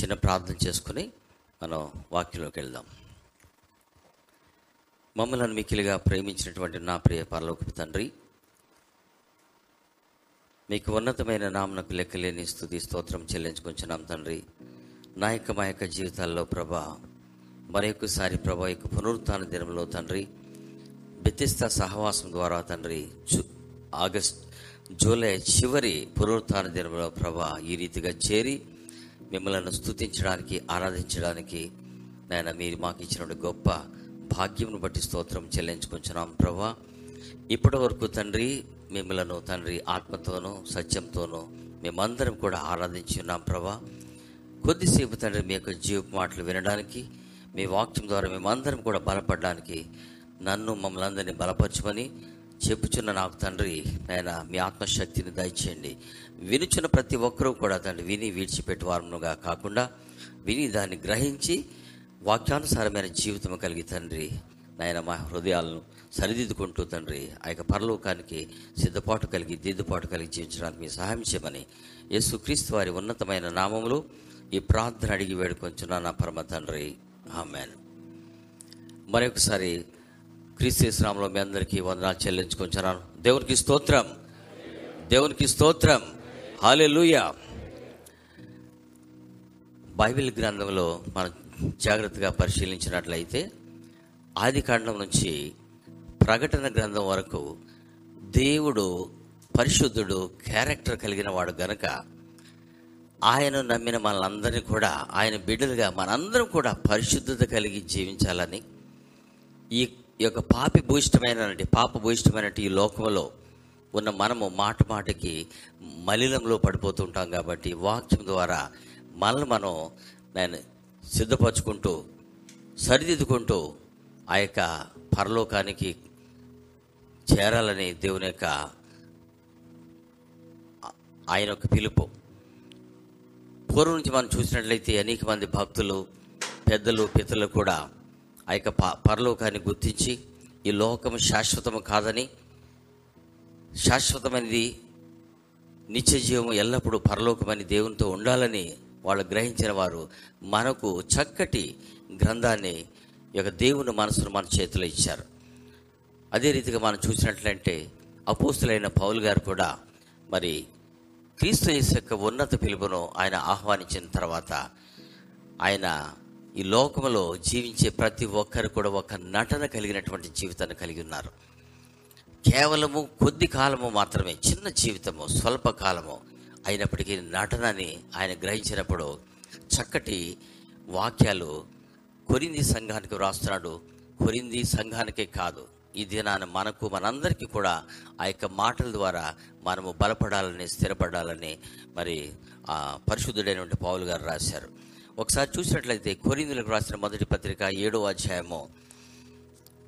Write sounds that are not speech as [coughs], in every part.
చిన్న ప్రార్థన చేసుకుని మనం వాక్యంలోకి వెళ్దాం. మమ్మల్ని మిక్కిలిగా ప్రేమించినటువంటి నా ప్రియ పరలోకపు తండ్రి మీకు ఉన్నతమైన నామనకు లెక్కలేని స్థుతి స్తోత్రం చెల్లించుకుంటున్నాం తండ్రి. నా యొక్క మా యొక్క జీవితాల్లో ప్రభా మరొకసారి ప్రభా యొక్క పునరుత్న దినంలో తండ్రి బెతిస్తా సహవాసం ద్వారా తండ్రి జూ ఆగస్ట్ జూలై చివరి పునరుత్న దినంలో ప్రభా ఈ రీతిగా చేరి మిమ్మల్ని స్తుతించడానికి ఆరాధించడానికి నాయన మీరు మాకు ఇచ్చిన గొప్ప భాగ్యంను బట్టి స్తోత్రం చెల్లించుకుంటున్నాం ప్రభా. ఇప్పటి వరకు తండ్రి మిమ్మలను తండ్రి ఆత్మతోనూ సత్యంతోనూ మేమందరం కూడా ఆరాధించి ఉన్నాం ప్రభా. కొద్దిసేపు తండ్రి మీ యొక్క జీవపు మాటలు వినడానికి మీ వాక్యం ద్వారా మేమందరం కూడా బలపడడానికి నన్ను మమ్మల్ని అందరినీ బలపరచమని చెప్పుచున్న నాకు తండ్రి నాయన మీ ఆత్మశక్తిని దయచేయండి. వినుచున్న ప్రతి ఒక్కరూ కూడా తండ్రి విని విడిచిపెట్టువారుగా కాకుండా విని దాన్ని గ్రహించి వాక్యానుసారమైన జీవితం కలిగి తండ్రి నాయన మా హృదయాలను సరిదిద్దుకుంటూ తండ్రి ఆ యొక్క పరలోకానికి సిద్ధపాటు కలిగి దిద్దుపాటు కలిగి జీవించడానికి మీ సహాయం చేయమని యేసుక్రీస్తు వారి ఉన్నతమైన నామములు ఈ ప్రార్థన అడిగి వేడుకొంచున్నా నా పరమ తండ్రి. ఆమెన్. మరొకసారి క్రీస్తునామంలో మీ అందరికీ వందనాలు చెల్లించుకుంటున్నాను దేవునికి స్తోత్రం. దేవునికి స్తోత్రం. హాలెలూయా బైబిల్ గ్రంథంలో మనం జాగ్రత్తగా పరిశీలించినట్లయితే ఆది కాండం నుంచి ప్రకటన గ్రంథం వరకు దేవుడు పరిశుద్ధుడు క్యారెక్టర్ కలిగిన వాడు గనక ఆయన నమ్మిన మనందరినీ కూడా ఆయన బిడ్డలుగా మనందరం కూడా పరిశుద్ధత కలిగి జీవించాలని ఈ ఈ యొక్క పాపి భూయిష్టమైన పాప భూయిష్టమైన ఈ లోకంలో ఉన్న మనము మాట మాటకి మలినంలో పడిపోతుంటాం కాబట్టి వాక్యం ద్వారా మనల్ని మనం నేను సిద్ధపరచుకుంటూ సరిదిద్దుకుంటూ ఆ యొక్క పరలోకానికి చేరాలని దేవుని యొక్క ఆయన యొక్క పిలుపు. పూర్వం నుంచి మనం చూసినట్లయితే అనేక మంది భక్తులు పెద్దలు పితలు కూడా ఆ యొక్క ప- పరలోకాన్ని గుర్తించి ఈ లోకం శాశ్వతము కాదని శాశ్వతమైనది నిత్య జీవము ఎల్లప్పుడూ పరలోకమని దేవునితో ఉండాలని వాళ్ళు గ్రహించిన వారు మనకు చక్కటి గ్రంథాన్ని ఈ యొక్క దేవుని మనసును మన చేతిలో ఇచ్చారు. అదే రీతిగా మనం చూసినట్లయితే అపోస్తులైన పౌల్ గారు కూడా మరి క్రీస్తు యొక్క ఉన్నత పిలుపును ఆయన ఆహ్వానించిన తర్వాత ఆయన ఈ లోకంలో జీవించే ప్రతి ఒక్కరు కూడా ఒక నటన కలిగినటువంటి జీవితాన్ని కలిగి ఉన్నారు. కేవలము కొద్ది కాలము మాత్రమే చిన్న జీవితము స్వల్ప కాలము అయినప్పటికీ నటనని ఆయన గ్రహించినప్పుడు చక్కటి వాక్యాలు కొరింది సంఘానికి వ్రాస్తున్నాడు. కొరింది సంఘానికే కాదు ఈ దినాన మనకు మనందరికీ కూడా ఆ యొక్క మాటల ద్వారా మనము బలపడాలని స్థిరపడాలని మరి పరిశుద్ధుడైనటువంటి పావులు గారు రాశారు. ఒకసారి చూసినట్లయితే కొరిందులకు రాసిన మొదటి పత్రిక ఏడో అధ్యాయము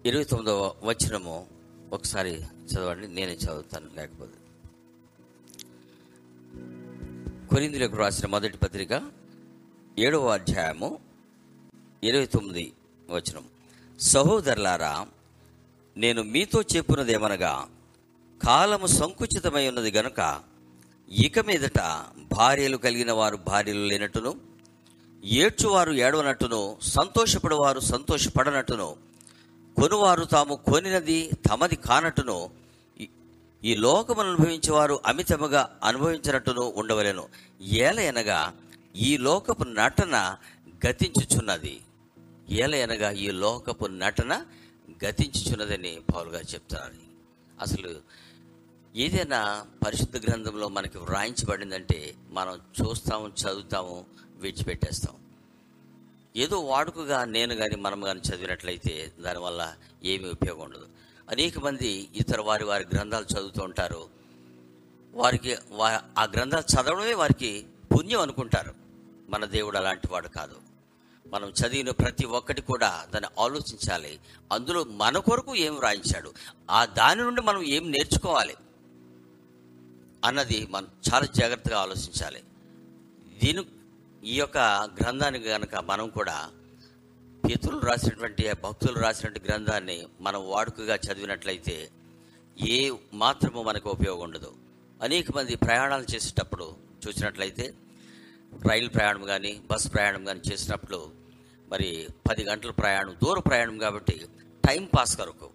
ఇరవై తొమ్మిదవ వచనము. ఒకసారి చదవండి నేనే చదువుతాను లేకపోతే. కొరిందులకు రాసిన మొదటి పత్రిక ఏడవ అధ్యాయము ఇరవై తొమ్మిది వచనం సహోదరులారా నేను మీతో చెప్పున్నదేమనగా కాలము సంకుచితమై ఉన్నది గనుక ఇక మీదట భార్యలు కలిగిన వారు భార్యలు లేనట్టును ఏడ్చువారు ఏడవనట్టును సంతోషపడేవారు సంతోషపడనట్టును కొనువారు తాము కొనినది తమది కానట్టును ఈ- ఈ లోకమును అనుభవించేవారు అమితముగా అనుభవించినట్టును ఉండవలేను. ఏలయనగా ఈ లోకపు నటన గతించుచున్నది. ఏలయనగా ఈ లోకపు నటన గతించుచున్నదని పావులుగా చెప్తున్నారు. అసలు ఏదైనా పరిశుద్ధ గ్రంథంలో మనకి వ్రాయించబడిందంటే మనం చూస్తాము చదువుతాము విడిచిపెట్టేస్తాం. ఏదో వాడుకగా నేను కానీ మనం కానీ చదివినట్లయితే దానివల్ల ఏమీ ఉపయోగం ఉండదు. అనేక మంది ఇతర వారి వారి గ్రంథాలు చదువుతూ ఉంటారు. వారికి వా- ఆ గ్రంథాలు చదవడమే వారికి పుణ్యం అనుకుంటారు. మన దేవుడు అలాంటి వాడు కాదు. మనం చదివిన ప్రతి ఒక్కటి కూడా దాన్ని ఆలోచించాలి. అందులో మన కొరకు ఏం వ్రాయించాడు? ఆ దాని నుండి మనం ఏం నేర్చుకోవాలి? అన్నది మనం చాలా జాగ్రత్తగా ఆలోచించాలి. దీని ఈ యొక్క గ్రంథానికి కనుక మనం కూడా పితృలు రాసినటువంటి భక్తులు రాసినటువంటి గ్రంథాన్ని మనం వాడుకగా చదివినట్లయితే ఏ మాత్రము మనకు ఉపయోగం ఉండదు. అనేక మంది ప్రయాణాలు చేసేటప్పుడు చూసినట్లయితే రైలు ప్రయాణం కానీ బస్సు ప్రయాణం కానీ చేసినప్పుడు మరి పది గంటల ప్రయాణం దూర ప్రయాణం కాబట్టి టైం పాస్ కొరకు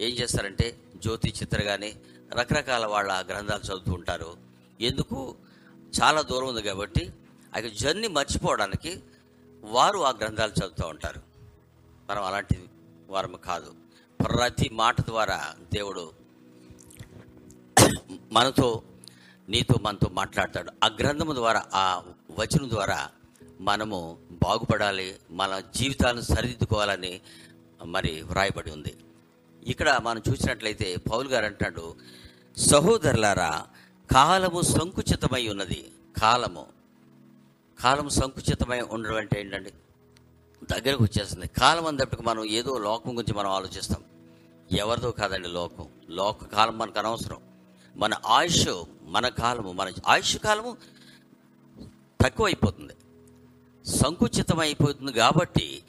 ఏం చేస్తారంటే జ్యోతి చిత్ర కానీ రకరకాల వాళ్ళ గ్రంథాలు చదువుతూ ఉంటారు. ఎందుకు? చాలా దూరం ఉంది కాబట్టి ఆ యొక్క జర్నీ మర్చిపోవడానికి వారు ఆ గ్రంథాలు చదువుతూ ఉంటారు. మనం అలాంటి వారం కాదు. ప్రతి మాట ద్వారా దేవుడు మనతో నీతో మనతో మాట్లాడతాడు. ఆ గ్రంథము ద్వారా ఆ వచనం ద్వారా మనము బాగుపడాలి మన జీవితాలను సరిదిద్దుకోవాలని మరి వ్రాయబడి ఉంది. ఇక్కడ మనం చూసినట్లయితే పౌల్ గారు అంటాడు సహోదరులారా కాలము సంకుచితమై ఉన్నది. కాలము కాలం సంకుచితమై ఉండడం అంటే ఏంటండి? దగ్గరకు వచ్చేస్తుంది. కాలం అంతటికి మనం ఏదో లోకం గురించి మనం ఆలోచిస్తాం. ఎవరిదో కాదండి లోకం. లోక కాలం మనకు అనవసరం. మన ఆయుష్ మన కాలము మన ఆయుష్ కాలము తక్కువైపోతుంది. సంకుచితం అయిపోతుంది కాబట్టి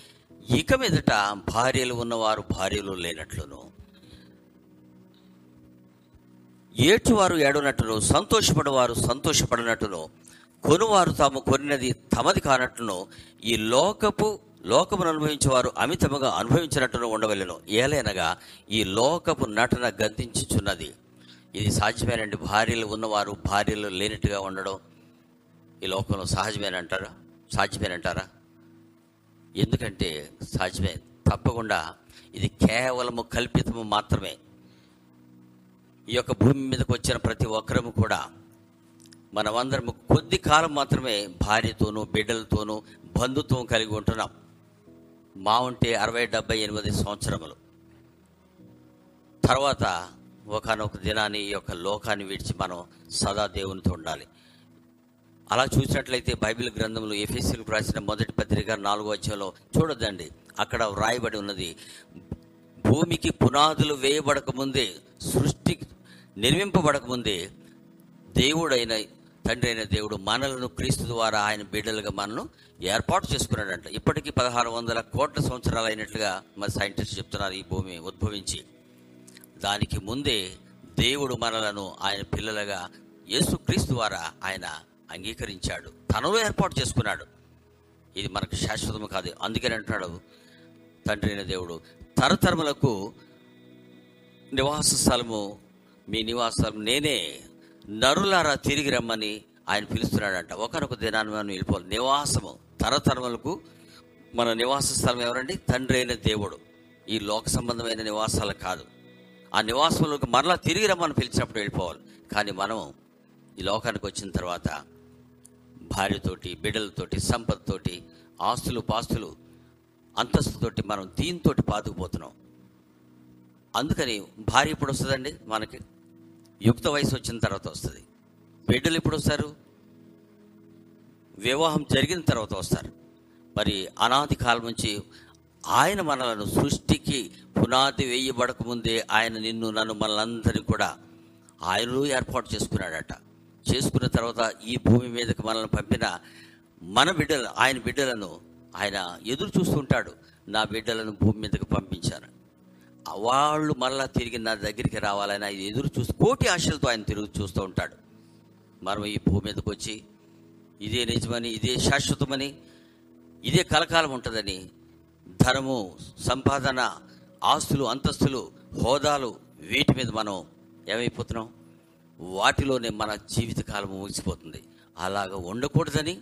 ఇక మీదట భార్యలు ఉన్నవారు భార్యలు లేనట్లును. ఏడ్చువారు ఏడనట్టును సంతోషపడవారు సంతోషపడినట్టును కొనువారు తాము కొనినది తమది కానట్టును ఈ లోకపు లోకమును అనుభవించేవారు అమితముగా అనుభవించినట్టును ఉండవలెను. ఏలైనగా ఈ లోకపు నటన గద్దించుచున్నది ఇది సాధ్యమేనండి భార్యలు ఉన్నవారు భార్యలు లేనట్టుగా ఉండడం ఈ లోకంలో సహజమేనంటారా? సాధ్యమేనంటారా? ఎందుకంటే సాధ్యమే. తప్పకుండా ఇది కేవలము కల్పితము మాత్రమే. ఈ యొక్క భూమి మీదకి వచ్చిన ప్రతి ఒక్కరము కూడా మనమందరం కొద్ది కాలం మాత్రమే భార్యతోనూ బిడ్డలతోనూ బంధుత్వం కలిగి ఉంటున్నాం. మా ఉంటే అరవై డెబ్బై ఎనిమిది సంవత్సరములు. తర్వాత ఒకనొక దినాన్ని ఈ యొక్క లోకాన్ని విడిచి మనం సదా దేవునితో ఉండాలి. అలా చూసినట్లయితే బైబిల్ గ్రంథంలో ఎఫ్ఎస్సీలకు రాసిన మొదటి పత్రిక నాలుగో అధ్యాయంలో చూడొద్దండి. అక్కడ వ్రాయబడి ఉన్నది భూమికి పునాదులు వేయబడక ముందే సృష్టి నిర్మింపబడక ముందే దేవుడైన తండ్రి అయిన దేవుడు మనలను క్రీస్తు ద్వారా ఆయన బిడ్డలుగా మనను ఏర్పాటు చేసుకున్నాడంట. ఇప్పటికీ పదహారు వందల కోట్ల సంవత్సరాలు అయినట్లుగా మరి సైంటిస్ట్ చెప్తున్నారు ఈ భూమి ఉద్భవించి. దానికి ముందే దేవుడు మనలను ఆయన పిల్లలుగా యేసుక్రీస్తు ద్వారా ఆయన అంగీకరించాడు. తనలో ఏర్పాటు చేసుకున్నాడు. ఇది మనకు శాశ్వతము కాదు. అందుకని అంటున్నాడు తండ్రి అయిన దేవుడు తరతరములకు నివాస స్థలము మీ నివాస స్థలం నేనే నరులారా తిరిగి రమ్మని ఆయన పిలుస్తున్నాడంట. ఒకనొక దినాన్ని మనం వెళ్ళిపోవాలి. నివాసము. తరతరములకు మన నివాస స్థలం ఎవరండి? తండ్రి అయిన దేవుడు. ఈ లోక సంబంధమైన నివాసాలు కాదు. ఆ నివాసంలోకి మరలా తిరిగి రమ్మని పిలిచినప్పుడు వెళ్ళిపోవాలి. కానీ మనం ఈ లోకానికి వచ్చిన తర్వాత భార్యతోటి బిడ్డలతోటి సంపదతోటి ఆస్తులు పాస్తులు అంతస్తుతోటి మనం దీంతో పాతుకుపోతున్నాం. అందుకని భార్య ఎప్పుడు వస్తుందండి? మనకి యుక్త వయసు వచ్చిన తర్వాత వస్తుంది. బిడ్డలు ఎప్పుడు వస్తారు? వివాహం జరిగిన తర్వాత వస్తారు. మరి అనాది కాలం నుంచి ఆయన మనలను సృష్టికి పునాది వేయబడక ముందే ఆయన నిన్ను నన్ను మనలందరినీ కూడా ఆయనలో ఏర్పాటు చేసుకున్నాడట. చేసుకున్న తర్వాత ఈ భూమి మీదకి మనల్ని పంపిన మన బిడ్డలు ఆయన బిడ్డలను ఆయన ఎదురు చూస్తుంటాడు నా బిడ్డలను భూమి మీదకి పంపించాను. వాళ్ళు మరలా తిరిగి నా దగ్గరికి రావాలని ఆయన ఎదురు చూసి కోటి ఆశలతో ఆయన తిరుగు చూస్తూ ఉంటాడు. మనం ఈ భూమి మీదకి వచ్చి ఇదే నిజమని ఇదే శాశ్వతమని ఇదే కలకాలం ఉంటుందని ధనము సంపాదన ఆస్తులు అంతస్తులు హోదాలు వీటి మీద మనం ఏమైపోతున్నాం? వాటిలోనే మన జీవితకాలం ముగిసిపోతుంది. అలాగ ఉండకూడదని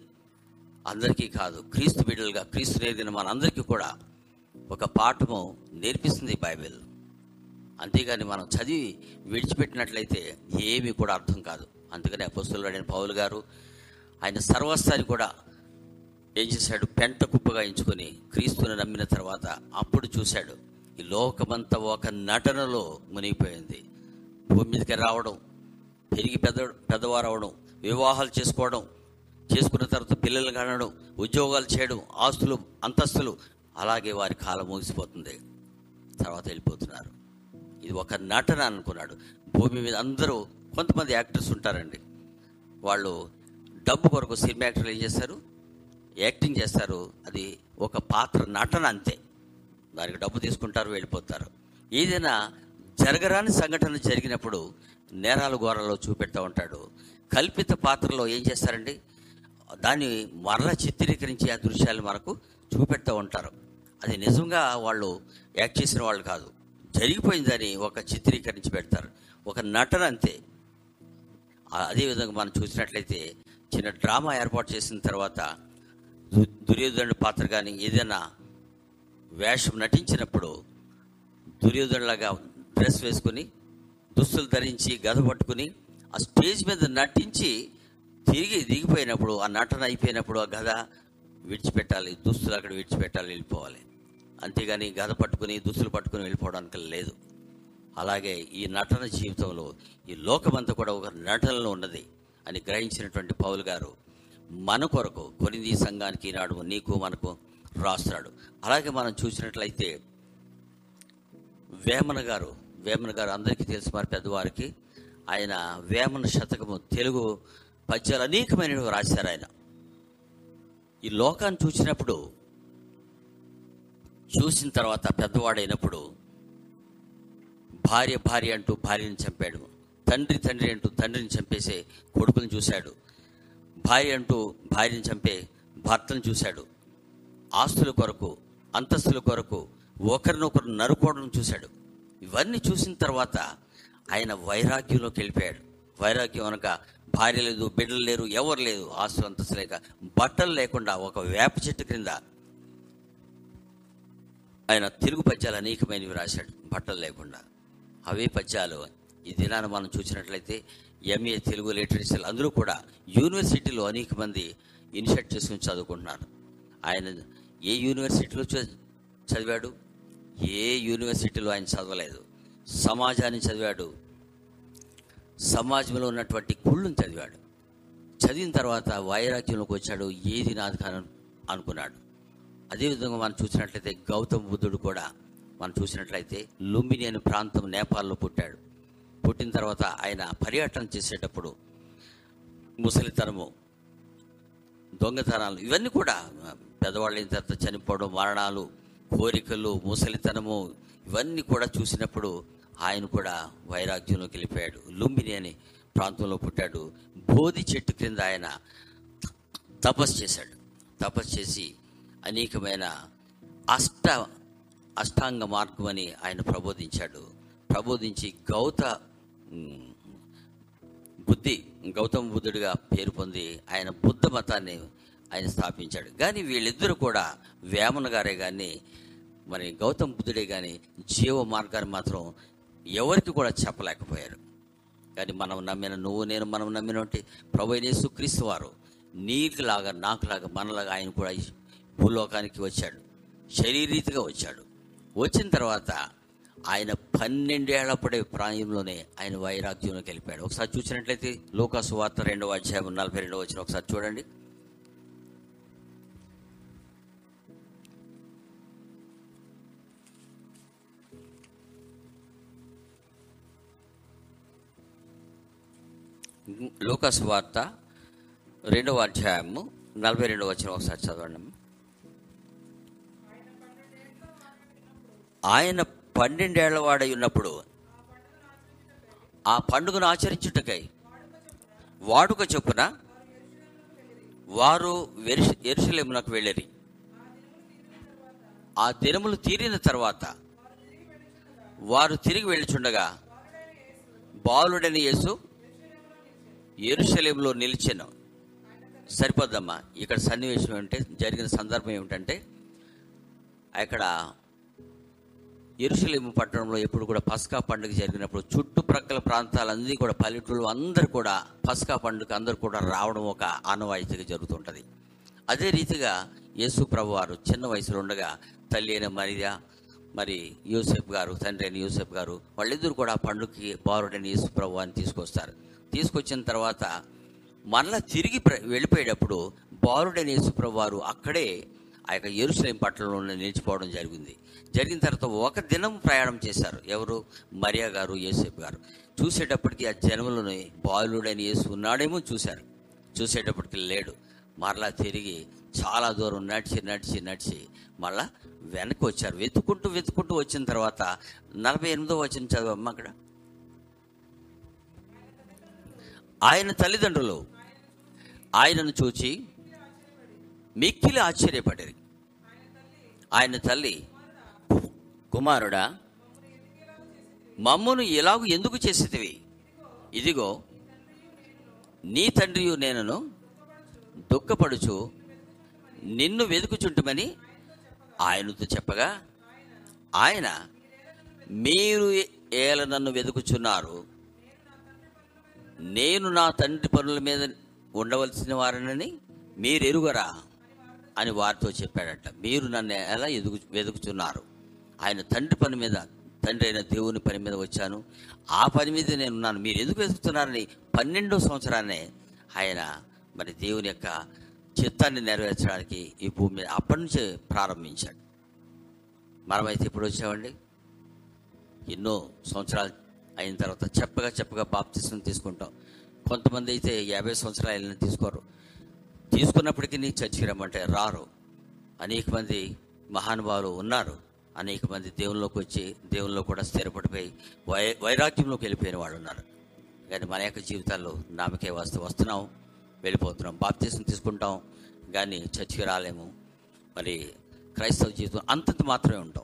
అందరికీ కాదు క్రీస్తు బిడ్డలుగా క్రీస్తు నేర్దిన మనందరికీ కూడా ఒక పాఠము నేర్పిస్తుంది బైబిల్. అంతేగాని మనం చదివి విడిచిపెట్టినట్లయితే ఏమీ కూడా అర్థం కాదు. అందుకని అపస్తులు అడిగిన పౌలు గారు ఆయన సర్వస్థాన్ని కూడా ఏం చేశాడు? పెంట కుప్పగా ఎంచుకొని క్రీస్తుని నమ్మిన తర్వాత అప్పుడు చూశాడు. ఈ లోకమంతా ఒక నటనలో మునిగిపోయింది. భూమి మీదకి రావడం పెరిగి పెద్ద పెద్దవారు అవడం వివాహాలు చేసుకోవడం చేసుకున్న తర్వాత పిల్లలు కనడం ఉద్యోగాలు చేయడం ఆస్తులు అంతస్తులు అలాగే వారి కాలం ముగిసిపోతుంది. తర్వాత వెళ్ళిపోతున్నారు. ఇది ఒక నటన అనుకున్నాడు. భూమి మీద అందరూ కొంతమంది యాక్టర్స్ ఉంటారండి. వాళ్ళు డబ్బు కొరకు సినిమా యాక్టర్లు ఏం చేస్తారు? యాక్టింగ్ చేస్తారు. అది ఒక పాత్ర నటన అంతే. దానికి డబ్బు తీసుకుంటారు వెళ్ళిపోతారు. ఏదైనా జరగరాని సంఘటన జరిగినప్పుడు నేరాలు ఘోరాలు చూపెడతా ఉంటాడు. కల్పిత పాత్రలో ఏం చేస్తారండి? దాన్ని మరలా చిత్రీకరించి ఆ దృశ్యాలు మనకు చూపెడుతూ ఉంటారు. అది నిజంగా వాళ్ళు యాక్ట్ చేసిన వాళ్ళు కాదు. జరిగిపోయిందని ఒక చిత్రీకరించి పెడతారు. ఒక నటన అంతే. అదేవిధంగా మనం చూసినట్లయితే చిన్న డ్రామా ఏర్పాటు చేసిన తర్వాత దు- దుర్యోధనుడి పాత్ర కానీ ఏదైనా వేషం నటించినప్పుడు దుర్యోధనులాగా డ్రెస్ వేసుకుని దుస్తులు ధరించి గద పట్టుకుని ఆ స్టేజ్ మీద నటించి తిరిగి దిగిపోయినప్పుడు ఆ నటన అయిపోయినప్పుడు ఆ గద విడిచిపెట్టాలి దుస్తులు అక్కడ విడిచిపెట్టాలి వెళ్ళిపోవాలి. అంతేగాని గద పట్టుకుని దుస్తులు పట్టుకుని వెళ్ళిపోవడానికి లేదు. అలాగే ఈ నటన జీవితంలో ఈ లోకమంతా కూడా ఒక నటనలో ఉన్నది అని గ్రహించినటువంటి పౌలు గారు మన కొరకు కొరింది సంఘానికి ఈనాడు నీకు మనకు రాస్తాడు అలాగే మనం చూసినట్లయితే వేమన గారు వేమన గారు అందరికీ తెలుసు మరి పెద్దవారికి ఆయన వేమన శతకము తెలుగు పద్యాలు అనేకమైనవి రాశారు ఆయన. ఈ లోకాన్ని చూసినప్పుడు చూసిన తర్వాత పెద్దవాడైనప్పుడు భార్య భార్య అంటూ భార్యను చంపాడు. తండ్రి తండ్రి అంటూ తండ్రిని చంపేసే కొడుకుని చూశాడు. భార్య అంటూ భార్యను చంపే భర్తను చూశాడు. ఆస్తుల కొరకు అంతస్తుల కొరకు ఒకరినొకరు నరుకోవడం చూశాడు. ఇవన్నీ చూసిన తర్వాత ఆయన వైరాగ్యంలోకి వెళ్ళిపోయాడు. వైరాగ్యం అనక భార్య లేదు బిడ్డలు లేరు ఎవరు లేదు ఆస్తులు అంతస్తు లేక బట్టలు లేకుండా ఒక వేప చెట్టు క్రింద ఆయన తెలుగు పద్యాలు అనేకమైనవి రాశాడు బట్టలు లేకుండా. అవే పద్యాలు ఈ దినాన్ని మనం చూసినట్లయితే ఎంఏ తెలుగు లిటరేచర్ అందరూ కూడా యూనివర్సిటీలో అనేక మంది ఇనిషియేట్ చేసుకుని చదువుకుంటున్నారు. ఆయన ఏ యూనివర్సిటీలో చ- చదివాడు? ఏ యూనివర్సిటీలో ఆయన చదవలేదు. సమాజాన్ని చదివాడు. సమాజంలో ఉన్నటువంటి కుళ్ళును చదివాడు. చదివిన తర్వాత వైరాగ్యంలోకి వచ్చాడు ఏది నాది కాను అనుకున్నాడు. అదేవిధంగా మనం చూసినట్లయితే గౌతమ బుద్ధుడు కూడా మనం చూసినట్లయితే లుంబిని అనే ప్రాంతం నేపాల్లో పుట్టాడు. పుట్టిన తర్వాత ఆయన పర్యటన చేసేటప్పుడు ముసలితనము దొంగతనాలు ఇవన్నీ కూడా పెద్దవాళ్ళైన తర్వాత చనిపోవడం మరణాలు కోరికలు ముసలితనము ఇవన్నీ కూడా చూసినప్పుడు ఆయన కూడా వైరాగ్యంలోకి వెళ్ళిపోయాడు. లుంబిని అనే ప్రాంతంలో పుట్టాడు. బోధి చెట్టు క్రింద ఆయన తపస్సు చేశాడు. తపస్సు చేసి అనేకమైన అష్ట అష్టాంగ మార్గం అని ఆయన ప్రబోధించాడు. ప్రబోధించి గౌత బుద్ధి గౌతమ బుద్ధుడిగా పేరు పొంది ఆయన బుద్ధ మతాన్ని ఆయన స్థాపించాడు. కానీ వీళ్ళిద్దరూ కూడా వేమన గారే కానీ మరి గౌతమ బుద్ధుడే కానీ జీవ మార్గాన్ని మాత్రం ఎవరికి కూడా చెప్పలేకపోయారు. కానీ మనం నమ్మిన నువ్వు నేను మనం నమ్మినట్టు ప్రభు అయిన యేసుక్రీస్తు వారు నీకులాగా నాకులాగా మనలాగా ఆయన కూడా భూలోకానికి వచ్చాడు. శరీరీతిగా వచ్చాడు. వచ్చిన తర్వాత ఆయన పన్నెండేళ్ళప్పుడే ప్రాయంలోనే ఆయన వైరాగ్యంలోకి వెళ్ళిపోయాడు. ఒకసారి చూసినట్లయితే లోకాసు వార్త రెండవ అధ్యాయం నలభై రెండవ వచ్చిన ఒకసారి చూడండి. లోకాసు వార్త రెండవ అధ్యాయము నలభై రెండవ వచ్చిన ఒకసారి చదవండి. ఆయన పన్నెండేళ్ళ వాడై ఉన్నప్పుడు ఆ పండుగను ఆచరించుటకై వాడుక చొప్పున వారు ఎరుసలేమునకు వెళ్ళరి. ఆ దినములు తీరిన తర్వాత వారు తిరిగి వెళ్ళుచుండగా బాలుడని యేసు ఎరుసలేములో నిలిచెను. సరిపోద్దమ్మా ఇక్కడ సన్నివేశం ఏమిటంటే జరిగిన సందర్భం ఏమిటంటే అక్కడ ఎరుసలేము పట్టణంలో ఎప్పుడు కూడా పస్కా పండుగ జరిగినప్పుడు చుట్టుప్రక్కల ప్రాంతాలన్నీ కూడా పల్లెటూళ్ళు అందరూ కూడా పస్కా పండుగ అందరూ కూడా రావడం ఒక ఆనవాయితీగా జరుగుతుంటుంది. అదే రీతిగా యేసు ప్రభు వారు చిన్న వయసులో ఉండగా తల్లి అయిన మరియా మరి యూసెఫ్ గారు తండ్రి అయిన యూసెఫ్ గారు వాళ్ళిద్దరు కూడా పండుగకి బారుడైన యేసు ప్రభు అని తీసుకొస్తారు. తీసుకొచ్చిన తర్వాత మరలా తిరిగి ప్ర- వెళ్ళిపోయేటప్పుడు బారుడైన యేసుప్రభు వారు అక్కడే ఆ యొక్క ఎరుసలేం పట్టణంలో నిలిచిపోవడం జరిగింది. జరిగిన తర్వాత ఒక దినం ప్రయాణం చేశారు. ఎవరు? మరియా గారు యేసేపు గారు. చూసేటప్పటికి ఆ జన్మలోని బాలుడైన యేసు ఉన్నాడేమో చూశారు. చూసేటప్పటికి లేడు. మరలా తిరిగి చాలా దూరం నడిచి నడిచి నడిచి మళ్ళా వెనక్కి వచ్చారు. వెతుకుంటూ వెతుకుంటూ వచ్చిన తర్వాత నలభై ఎనిమిదో వచ్చిన చదవమ్మ అక్కడ? ఆయన తల్లిదండ్రులు ఆయనను చూచి మిక్కిలి ఆశ్చర్యపడిరి. ఆయన తల్లి కుమారుడా మమ్మను ఇలాగ ఎందుకు చేసేదివి ఇదిగో నీ తండ్రియు నేనను దుఃఖపడుచు నిన్ను వెతుకుచుంటమని ఆయనతో చెప్పగా ఆయన మీరు ఏల నన్ను వెతుకుచున్నారు నేను నా తండ్రి పనుల మీద ఉండవలసిన వారనని మీరు ఎరుగరా అని వారితో చెప్పాడట. మీరు నన్ను ఎలా ఎదుగు వెతుకుతున్నారు ఆయన తండ్రి పని మీద తండ్రి అయిన దేవుని పని మీద వచ్చాను. ఆ పని మీద నేను ఉన్నాను మీరు ఎందుకు వెతుకుతున్నారని పన్నెండో సంవత్సరాన్నే ఆయన మరి దేవుని యొక్క చిత్తాన్ని నెరవేర్చడానికి ఈ భూమి మీద అప్పటి నుంచే ప్రారంభించాడు. మనమైతే ఇప్పుడు వచ్చామండి? ఎన్నో సంవత్సరాలు అయిన తర్వాత చెప్పగా చెప్పగా బాప్తిసం తీసుకుంటాం. కొంతమంది అయితే యాభై సంవత్సరాలు తీసుకోరు. తీసుకున్నప్పటికీ నీ చర్చికి రమ్మంటే రారు. అనేక మంది మహానుభావులు ఉన్నారు. అనేక మంది దేవుల్లోకి వచ్చి దేవుల్లో కూడా స్థిరపడిపోయి వై వైరాగ్యంలోకి వెళ్ళిపోయిన వాళ్ళు ఉన్నారు. కానీ మన యొక్క జీవితాల్లో నామకే వస్తూ వస్తున్నాం. వెళ్ళిపోతున్నాం. బాప్తీసం తీసుకుంటాం. కానీ చర్చికి రాలేము. మరి క్రైస్తవ జీవితం అంతంత మాత్రమే ఉంటాం.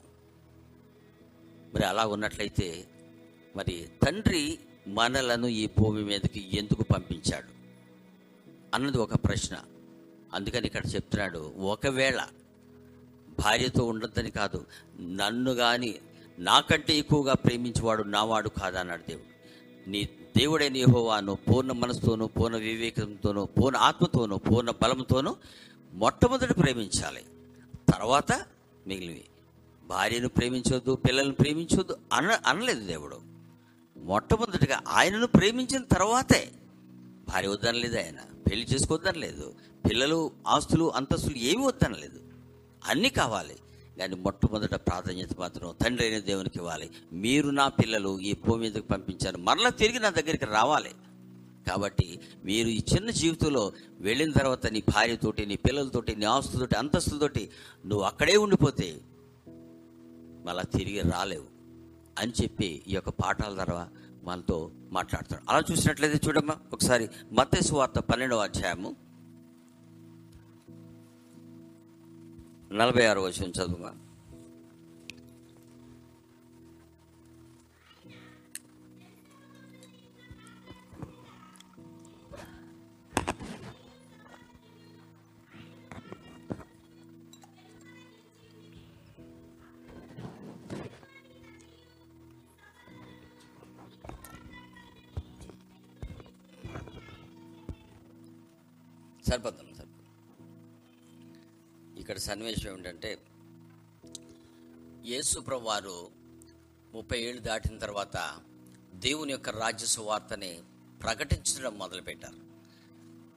మరి అలా ఉన్నట్లయితే మరి తండ్రి మనలను ఈ భూమి మీదకి ఎందుకు పంపించాడు? అన్నది ఒక ప్రశ్న. అందుకని ఇక్కడ చెప్తున్నాడు ఒకవేళ భార్యతో ఉండొద్దని కాదు నన్ను కానీ నాకంటే ఎక్కువగా ప్రేమించేవాడు నావాడు కాదన్నాడు దేవుడు. నీ దేవుడైన యెహోవాను పూర్ణ మనసుతోనూ పూర్ణ వివేకంతోనూ పూర్ణ ఆత్మతోనూ పూర్ణ బలంతోనూ మొట్టమొదటి ప్రేమించాలి. తర్వాత మిగిలినవి. భార్యను ప్రేమించొద్దు పిల్లల్ని ప్రేమించొద్దు అన అనలేదు దేవుడు. మొట్టమొదటిగా ఆయనను ప్రేమించిన తర్వాతే భార్య వద్దనలేదు ఆయన. పెళ్ళి చేసుకోవద్దనలేదు. పిల్లలు ఆస్తులు అంతస్తులు ఏమి వద్దనలేదు. అన్నీ కావాలి. కానీ మొట్టమొదట ప్రాధాన్యత మాత్రం తండ్రి అయిన దేవునికి ఇవ్వాలి. మీరు నా పిల్లలు ఈ భూమి మీదకి పంపించారు. మరలా తిరిగి నా దగ్గరికి రావాలి. కాబట్టి మీరు ఈ చిన్న జీవితంలో వెళ్ళిన తర్వాత నీ భార్యతోటి నీ పిల్లలతోటి నీ ఆస్తులతోటి అంతస్తులతోటి నువ్వు అక్కడే ఉండిపోతే మళ్ళా తిరిగి రాలేవు. అని చెప్పి ఈ యొక్క పాఠాల ద్వారా మనతో మాట్లాడతాడు. అలా చూసినట్లయితే చూడమ్మా ఒకసారి మత్తేసు వార్త పన్నెండవ అధ్యాయము నలభై ఆరు వచ్చిన చదువుమా? సరిపోతుంది సరిపోతుంది. ఇక్కడ సన్నివేశం ఏమిటంటే యేసుప్రభు వారు ముప్పై ఏళ్ళు దాటిన తర్వాత దేవుని యొక్క రాజ్య సువార్తని ప్రకటించడం మొదలుపెట్టారు.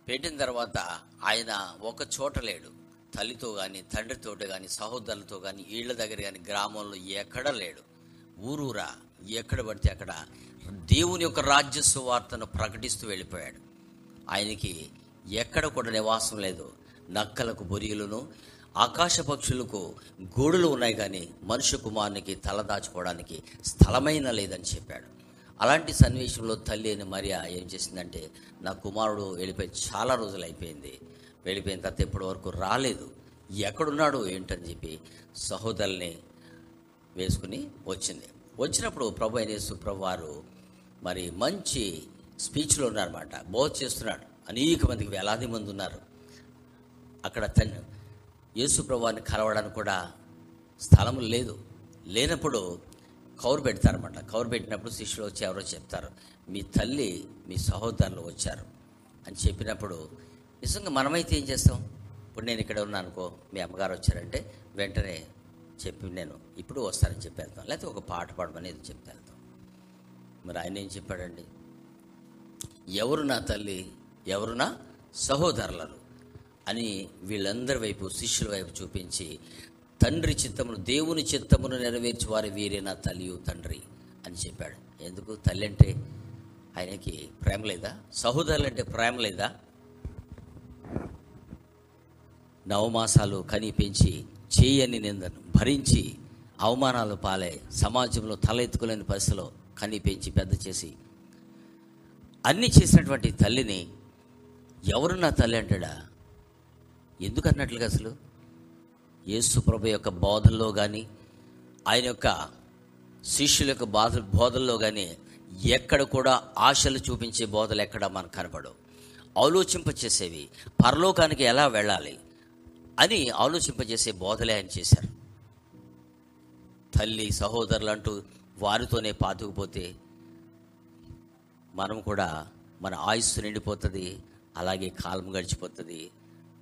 పెట్టిన తర్వాత ఆయన ఒక చోట లేడు. తల్లితో కానీ తండ్రితో కానీ సహోదరులతో కానీ ఇళ్ళ దగ్గర కానీ గ్రామంలో ఎక్కడ లేడు. ఊరూరా ఎక్కడ పడితే అక్కడ దేవుని యొక్క రాజ్య సువార్తను ప్రకటిస్తూ వెళ్ళిపోయాడు. ఆయనకి ఎక్కడ కూడా నివాసం లేదు. నక్కలకు బొరియలను ఆకాశ పక్షులకు గూడులు ఉన్నాయి కానీ మనుష్య కుమారునికి తలదాచుకోవడానికి స్థలమైన లేదని చెప్పాడు. అలాంటి సన్నివేశంలో తల్లి అయిన మరియా ఏం చేసిందంటే నా కుమారుడు వెళ్ళిపోయి చాలా రోజులు అయిపోయింది. వెళ్ళిపోయిన తర్వాత ఇప్పటి వరకు రాలేదు. ఎక్కడున్నాడు ఏంటని చెప్పి సహోదరుల్ని వేసుకుని వచ్చింది. వచ్చినప్పుడు ప్రభు అయిన ప్రభు వారు మరి మంచి స్పీచ్లో ఉన్నారన్నమాట. బోధ చేస్తున్నాడు. అనేక మందికి వేలాది మంది ఉన్నారు. అక్కడ తన యేసు ప్రభువాన్ని కలవడానికి కూడా స్థలం లేదు. లేనప్పుడు కౌరు పెడతారన్నమాట. కౌరు పెట్టినప్పుడు శిష్యులు వచ్చి ఎవరో చెప్తారు మీ తల్లి మీ సహోదరులు వచ్చారు అని చెప్పినప్పుడు నిజంగా మనమైతే ఏం చేస్తాం? ఇప్పుడు నేను ఇక్కడ ఉన్నాను అనుకో మీ అమ్మగారు వచ్చారంటే వెంటనే చెప్పి నేను ఇప్పుడు వస్తానని చెప్పి వెళ్తాం. లేకపోతే ఒక పాట పాడమని ఏదో చెప్పి వెళ్తాం. మరి ఆయన ఏం చెప్పాడండి? ఎవరు నా తల్లి ఎవరునా? సహోదరులను. అని వీళ్ళందరి వైపు శిష్యుల వైపు చూపించి తండ్రి చిత్తమును దేవుని చిత్తమును నెరవేర్చి వారి వీరే నా తల్లియు తండ్రి అని చెప్పాడు. ఎందుకు? తల్లి అంటే ఆయనకి ప్రేమ లేదా? సహోదరులు అంటే ప్రేమ లేదా? నవమాసాలు కని పెంచి చేయని నిందను భరించి అవమానాలు పాలై సమాజంలో తల ఎత్తుకోలేని పరిస్థితిలో కని పెంచి పెద్ద చేసి అన్నీ చేసినటువంటి తల్లిని ఎవరు నా తల్లి అంటాడా? ఎందుకు అన్నట్లుగా అసలు? యేసుప్రభు యొక్క బోధల్లో కానీ ఆయన యొక్క శిష్యుల యొక్క బాధ బోధల్లో కానీ ఎక్కడ కూడా ఆశలు చూపించే బోధలు ఎక్కడ మనకు కనపడవు. ఆలోచింపచేసేవి పరలోకానికి ఎలా వెళ్ళాలి అని ఆలోచింపజేసే బోధలే ఆయన చేశారు. తల్లి సహోదరులు అంటూ వారితోనే పాతుకుపోతే మనం కూడా మన ఆయుస్సు నిండిపోతుంది అలాగే కాలం గడిచిపోతుంది.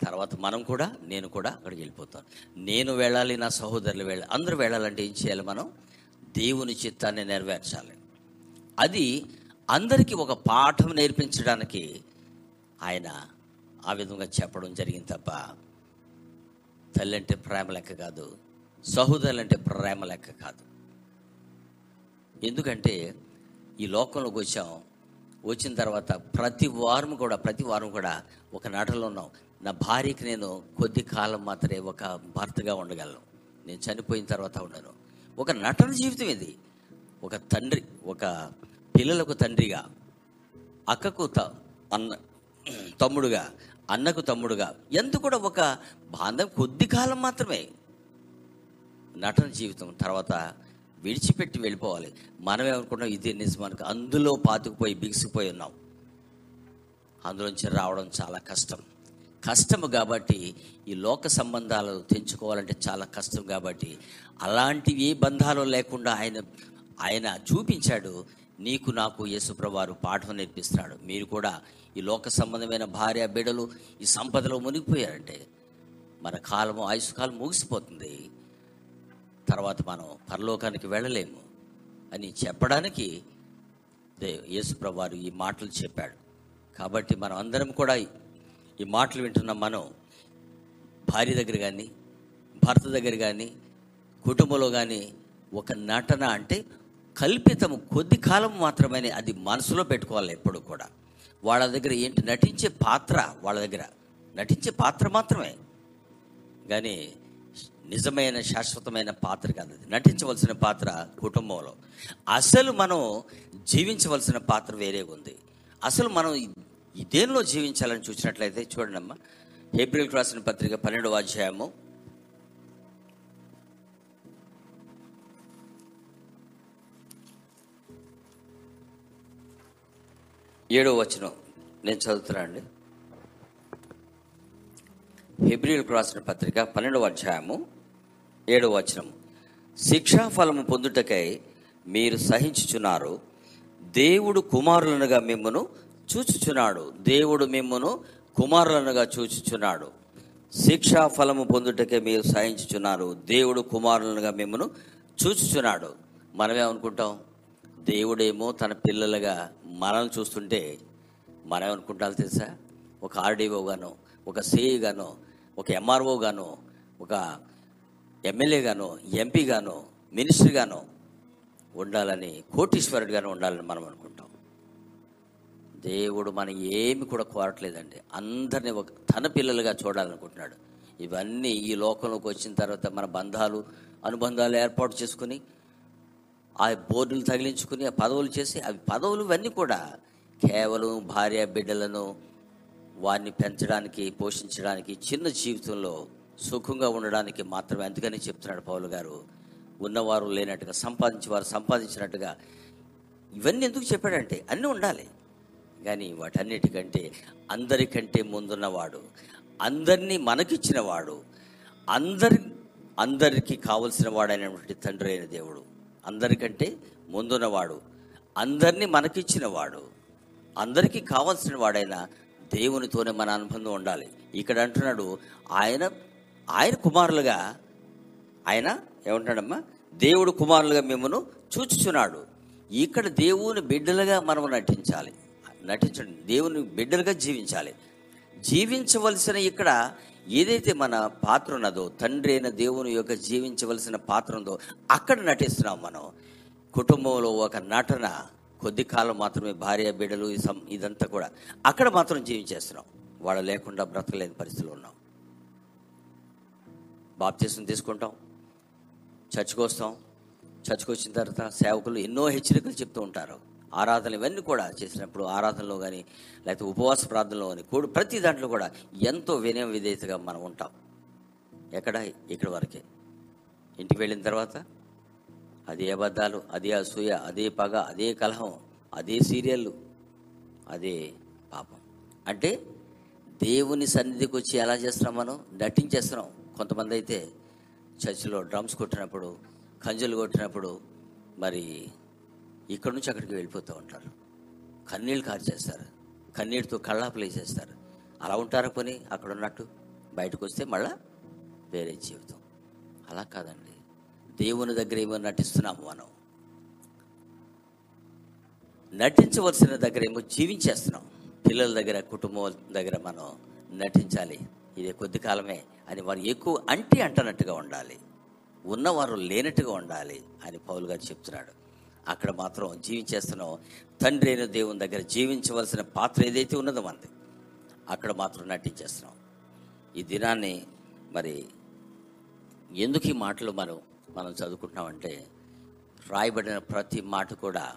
తర్వాత మనం కూడా నేను కూడా అక్కడికి వెళ్ళిపోతాను నేను వెళ్ళాలి నా సహోదరులు వెళ్ళాలి అందరూ వెళ్ళాలంటే ఏం చేయాలి మనం? దేవుని చిత్తాన్ని నెరవేర్చాలి. అది అందరికీ ఒక పాఠం నేర్పించడానికి ఆయన ఆ విధంగా చెప్పడం జరిగింది తప్ప తల్లి అంటే ప్రేమ లెక్క కాదు సహోదరులు అంటే ప్రేమ లెక్క కాదు. ఎందుకంటే ఈ లోకంలోకి వచ్చాం వచ్చిన తర్వాత ప్రతి వారం కూడా ప్రతి వారం కూడా ఒక నటలో ఉన్నాం. నా భార్యకి నేను కొద్ది కాలం మాత్రమే ఒక భర్తగా ఉండగలను. నేను చనిపోయిన తర్వాత ఉండను. ఒక నటన జీవితం ఇది. ఒక తండ్రి ఒక పిల్లలకు తండ్రిగా అక్కకు త- అన్న తమ్ముడుగా అన్నకు తమ్ముడుగా ఎంత కూడా ఒక బాంధం కొద్ది కాలం మాత్రమే. నటన జీవితం తర్వాత విడిచిపెట్టి వెళ్ళిపోవాలి. మనం అనుకున్నాం ఇదే నిజం అందులో పాతుకుపోయి బిగిసిపోయి ఉన్నాం. అందులోంచి రావడం చాలా కష్టం. కష్టము కాబట్టి ఈ లోక సంబంధాలు తెంచుకోవాలంటే చాలా కష్టం కాబట్టి అలాంటివి ఏ బంధాలు లేకుండా ఆయన ఆయన చూపించాడు నీకు నాకు యేసుప్రవారు పాఠం నేర్పిస్తున్నాడు. మీరు కూడా ఈ లోక సంబంధమైన భార్య బిడలు ఈ సంపదలో మునిగిపోయారంటే మన కాలము ఆయుష్ కాలం ముగిసిపోతుంది. తర్వాత మనం పరలోకానికి వెళ్ళలేము అని చెప్పడానికి దే- యేసుప్రభు వారు ఈ మాటలు చెప్పాడు. కాబట్టి మనం అందరం కూడా ఈ మాటలు వింటున్న మనం భార్య దగ్గర కానీ భర్త దగ్గర కానీ కుటుంబంలో కానీ ఒక నటన అంటే కల్పితము కొద్ది కాలం మాత్రమే అది మనసులో పెట్టుకోవాలి ఎప్పుడు కూడా. వాళ్ళ దగ్గర ఏంటి నటించే పాత్ర వాళ్ళ దగ్గర నటించే పాత్ర మాత్రమే. కానీ నిజమైన శాశ్వతమైన పాత్ర కాదు అది. నటించవలసిన పాత్ర కుటుంబంలో. అసలు మనం జీవించవలసిన పాత్ర వేరే ఉంది. అసలు మనం దేనిలో జీవించాలని చూసినట్లయితే చూడండి అమ్మా ఏప్రిల్ రాసిన పత్రిక పన్నెండవ అధ్యాయము. ఏడవ వచనం. నేను చదువుతున్నా అండి. హెబ్రిల్కు రాసిన పత్రిక పన్నెండవ అధ్యాయము ఏడవ వచనం శిక్షాఫలము పొందుటకై మీరు సహించుచున్నారు. దేవుడు కుమారులనుగా మిమ్మను చూచుచున్నాడు. దేవుడు మిమ్మను కుమారులనుగా చూచుచున్నాడు. శిక్షాఫలము పొందుటకే మీరు సహించుచున్నారు. దేవుడు కుమారులనుగా మిమ్మను చూచుచున్నాడు. మనమేమనుకుంటాం దేవుడేమో తన పిల్లలుగా మనల్ని చూస్తుంటే మనమేమనుకుంటాం తెలుసా? ఒక ఆర్డీఓ గాను ఒక సిఐ గాను ఒక ఎంఆర్ఓ గాను ఒక ఎమ్మెల్యే గాను ఎంపీ గాను మినిస్టర్ గాను ఉండాలని కోటీశ్వరుడు గాను ఉండాలని మనం అనుకుంటాం. దేవుడు మనం ఏమి కూడా కోరట్లేదండి. అందరినీ ఒక తన పిల్లలుగా చూడాలనుకుంటున్నాడు. ఇవన్నీ ఈ లోకంలోకి వచ్చిన తర్వాత మన బంధాలు అనుబంధాలు ఏర్పాటు చేసుకుని ఆ బోర్డులు తగిలించుకుని ఆ పదవులు చేసి అవి పదవులు ఇవన్నీ కూడా కేవలం భార్య బిడ్డలను వారిని పెంచడానికి పోషించడానికి చిన్న జీవితంలో సుఖంగా ఉండడానికి మాత్రమే. అందుకని చెప్తున్నాడు పౌలు గారు ఉన్నవారు లేనట్టుగా సంపాదించి వారు సంపాదించినట్టుగా. ఇవన్నీ ఎందుకు చెప్పాడంటే అన్నీ ఉండాలి. కానీ వాటన్నిటికంటే అందరికంటే ముందున్నవాడు అందరినీ మనకిచ్చినవాడు అందరి అందరికీ కావలసిన వాడైనటువంటి తండ్రి అయిన దేవుడు. అందరికంటే ముందున్నవాడు అందరినీ మనకిచ్చినవాడు అందరికీ కావలసిన వాడైన దేవునితోనే మన అనుబంధం ఉండాలి. ఇక్కడ అంటున్నాడు ఆయన ఆయన కుమారులుగా ఆయన ఏమంటాడమ్మా దేవుడు కుమారులుగా మిమ్మను చూచుచున్నాడు. ఇక్కడ దేవుని బిడ్డలుగా మనం నటించాలి. నటించండి దేవుని బిడ్డలుగా జీవించాలి. జీవించవలసిన ఇక్కడ ఏదైతే మన పాత్ర ఉన్నదో తండ్రి అయిన దేవుని యొక్క జీవించవలసిన పాత్ర ఉందో అక్కడ నటిస్తున్నాం మనం. కుటుంబంలో ఒక నటన కొద్ది కాలం మాత్రమే భార్య బిడ్డలు ఇదంతా కూడా. అక్కడ మాత్రం జీవించేస్తున్నాం. వాళ్ళు లేకుండా బ్రతకలేని పరిస్థితిలో ఉన్నాం. బాప్తీసం తీసుకుంటాం. చర్చికి వస్తాం. చర్చికి వచ్చిన తర్వాత సేవకులు ఎన్నో హెచ్చరికలు చెప్తూ ఉంటారు. ఆరాధన ఇవన్నీ కూడా చేసినప్పుడు ఆరాధనలో కానీ లేకపోతే ఉపవాస ప్రార్థనలో కానీ కూడా ప్రతి దాంట్లో కూడా ఎంతో వినయం విధేయతగా మనం ఉంటాం. ఎక్కడ? ఇక్కడ వరకే. ఇంటికి వెళ్ళిన తర్వాత అదే అబద్ధాలు అదే అసూయ అదే పగ అదే కలహం అదే సీరియళ్ళు అదే పాపం. అంటే దేవుని సన్నిధికి వచ్చి ఎలా చేస్తున్నాం మనం? నటించేస్తున్నాం. కొంతమంది అయితే చర్చిలో డ్రమ్స్ కొట్టినప్పుడు కంజులు కొట్టినప్పుడు మరి ఇక్కడి నుంచి అక్కడికి వెళ్ళిపోతూ ఉంటారు. కన్నీళ్ళు కార్చేస్తారు. కన్నీటితో కళ్ళాపలు వేసేస్తారు. అలా ఉంటారా పోనీ అక్కడ ఉన్నట్టు? బయటకు వస్తే మళ్ళా వేరే జీవితం. అలా కాదండి. దేవుని దగ్గర ఏమో నటిస్తున్నాము మనం. నటించవలసిన దగ్గర ఏమో జీవించేస్తున్నాం. పిల్లల దగ్గర కుటుంబం దగ్గర మనం నటించాలి. ఇది కొద్ది కాలమే అని వారు ఎక్కువ అంటే అంటనట్టుగా ఉండాలి. ఉన్నవారు లేనట్టుగా ఉండాలి అని పౌలు గారు చెప్తున్నాడు. అక్కడ మాత్రం జీవించేస్తున్నాం. తండ్రి అయిన దేవుని దగ్గర జీవించవలసిన పాత్ర ఏదైతే ఉన్నదో మనది అక్కడ మాత్రం నటించేస్తున్నాం. ఈ దినాన్ని మరి ఎందుకు ఈ మాటలు మనం మనం చదువుకుంటున్నామంటే రాయబడిన ప్రతి మాట కూడా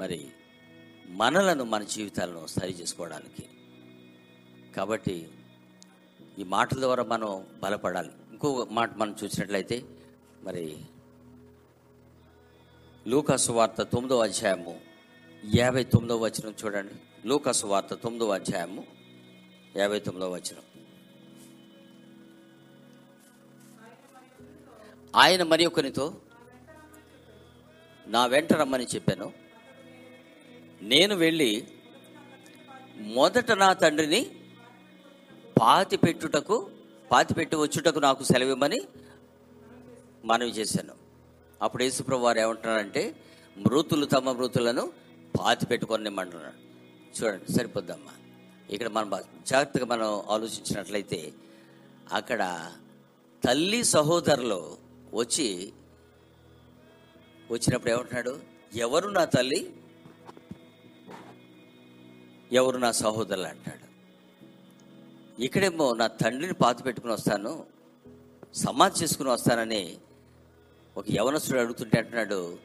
మరి మనలను మన జీవితాలను సరి చేసుకోవడానికి. కాబట్టి ఈ మాటల ద్వారా మనం బలపడాలి. ఇంకో మాట మనం చూసినట్లయితే మరి లూకాసు వార్త తొమ్మిదో అధ్యాయము యాభై తొమ్మిదో వచనం చూడండి. లూకాసు వార్త తొమ్మిదో అధ్యాయము యాభై తొమ్మిదో వచనం. ఆయన మరి ఒకరితో నా వెంట రమ్మని చెప్పాను. నేను వెళ్ళి మొదట నా తండ్రిని పాతి పెట్టుటకు పాతి పెట్టి వచ్చుటకు నాకు సెలవిమ్మని మనవి చేశాను. అప్పుడు యేసుప్రభు వారు ఏమంటున్నారంటే మృతులు తమ మృతులను పాతి పెట్టుకొని మంటున్నాడు చూడండి సరిపోద్దమ్మా. ఇక్కడ మనం జాగ్రత్తగా మనం ఆలోచించినట్లయితే అక్కడ తల్లి సహోదరులు వచ్చి వచ్చినప్పుడు ఏమంటున్నాడు? ఎవరు నా తల్లి? ఎవరు నా సహోదరులు అంటాడు. ఇక్కడేమో నా తండ్రిని పాతి పెట్టుకుని వస్తాను సమాధి చేసుకుని వస్తానని ఒక యవనస్తుడు అడుగుతుంటే అంటున్నాడు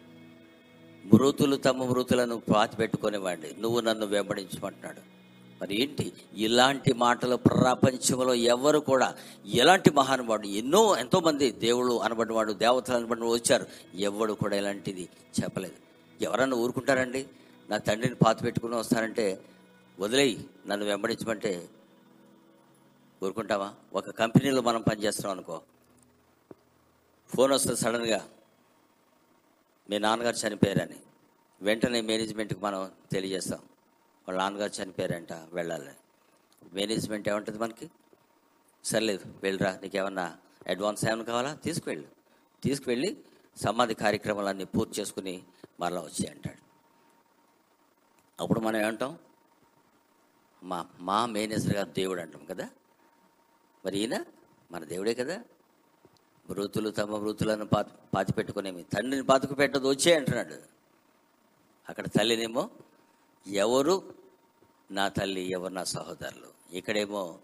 మృతులు తమ మృతులను పాతి పెట్టుకునేవాడి నువ్వు నన్ను వెంబడించమంటున్నాడు. మరి ఏంటి ఇలాంటి మాటలు ప్రపంచంలో ఎవరు కూడా ఎలాంటి మహానుభావుడు ఎన్నో ఎంతోమంది దేవుళ్ళు అనబడినవాడు దేవతలు అనబడిన వచ్చారు. ఎవడు కూడా ఇలాంటిది చెప్పలేదు. ఎవరన్నా ఊరుకుంటారండి? నా తండ్రిని పాత పెట్టుకుని వస్తానంటే వదిలేయి నన్ను వెంబడించమంటే ఊరుకుంటావా? ఒక కంపెనీలో మనం పనిచేస్తున్నాం అనుకో. ఫోన్ వస్తుంది సడన్గా. మీ నాన్నగారు చనిపోయారని. వెంటనే మేనేజ్మెంట్కి మనం తెలియజేస్తాం. వాళ్ళ నాన్నగారు చనిపోయారంట వెళ్ళాలి. మేనేజ్మెంట్ ఏమంటుంది మనకి? సర్లేదు వెళ్ళరా నీకేమన్నా అడ్వాన్స్ ఏమైనా కావాలా? తీసుకువెళ్ళు. తీసుకువెళ్ళి సమాధి కార్యక్రమాలన్నీ పూర్తి చేసుకుని మరలా వచ్చి అంటాడు. అప్పుడు మనం ఏమంటాం? మా మా మేనేజర్ గారు దేవుడు అంటాం కదా? మరి ఈయన మన దేవుడే కదా? మృతులు తమ మృతులను పాతి పాతి పెట్టుకునేమి తండ్రిని పాతుకు పెట్టదు వచ్చే అంటున్నాడు. అక్కడ తల్లినేమో ఎవరు? నా తల్లి ఎవరు? నా సహోదరులు. ఇక్కడేమో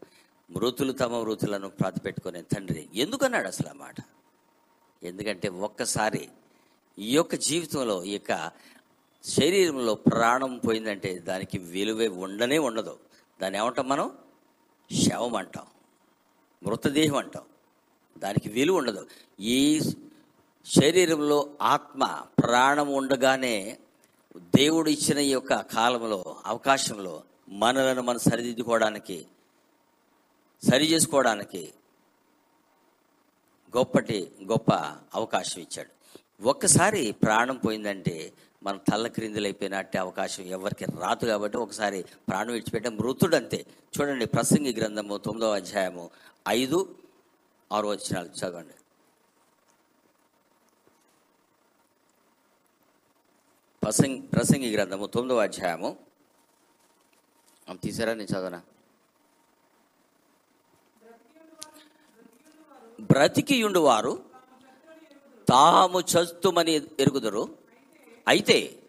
మృతులు తమ మృతులను ప్రాతిపెట్టుకునే తండ్రి. ఎందుకన్నాడు అసలు ఆ మాట? ఎందుకంటే ఒక్కసారి ఈ యొక్క జీవితంలో ఈ యొక్క శరీరంలో ప్రాణం పోయిందంటే దానికి విలువే ఉండనే ఉండదు. దాన్ని ఏమంటాం మనం? శవం అంటాం. మృతదేహం అంటాం. దానికి విలువ ఉండదు. ఈ శరీరంలో ఆత్మ ప్రాణం ఉండగానే దేవుడు ఇచ్చిన ఈ యొక్క కాలంలో అవకాశంలో మనలను మనం సరిదిద్దుకోవడానికి సరి చేసుకోవడానికి గొప్పటి గొప్ప అవకాశం ఇచ్చాడు. ఒక్కసారి ప్రాణం పోయిందంటే మనం తల్ల క్రిందులైపోయినట్టే అవకాశం ఎవరికి రాదు కాబట్టి ఒకసారి ప్రాణం విడిచిపెట్టే. మృతుడంతే. చూడండి ప్రసంగి గ్రంథము తొమ్మిదవ అధ్యాయము ఐదు ఆరు వచ్చినాలు చదవండి. ప్రసంగి ప్రసంగి గ్రంథము తొమ్మిదవ అధ్యాయము. తీసారా నేను చదవనా? బ్రతికియుండు వారు తాము చస్తుమని ఎరుగుదరు. అయితే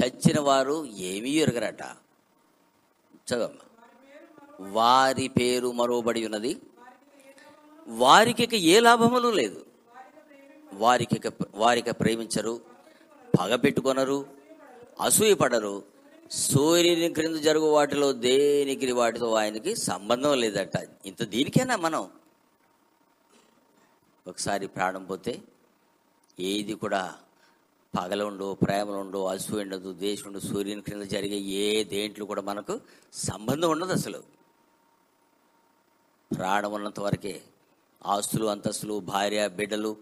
చచ్చిన వారు ఏమీ ఎరగరట. చదవమ్మ. వారి పేరు మరోబడి ఉన్నది. వారికి ఏ లాభములు లేదు. వారికి వారికి వారిక ప్రేమించరు. పగ పెట్టుకొనరు అసూయపడరు. సూర్యుని క్రింద జరుగు వాటిలో దేనికి వాటితో ఆయనకి సంబంధం లేదట. ఇంత దీనికైనా మనం? ఒకసారి ప్రాణం పోతే ఏది కూడా పగలుండు ప్రేమలుండు అసూ ఉండదు దేశం ఉండదు సూర్యుని క్రింద జరిగే ఏ దేంట్లో కూడా మనకు సంబంధం ఉండదు అసలు. ప్రాణం ఉన్నంత వరకే ఆస్తులు అంతస్తులు భార్య బిడ్డలు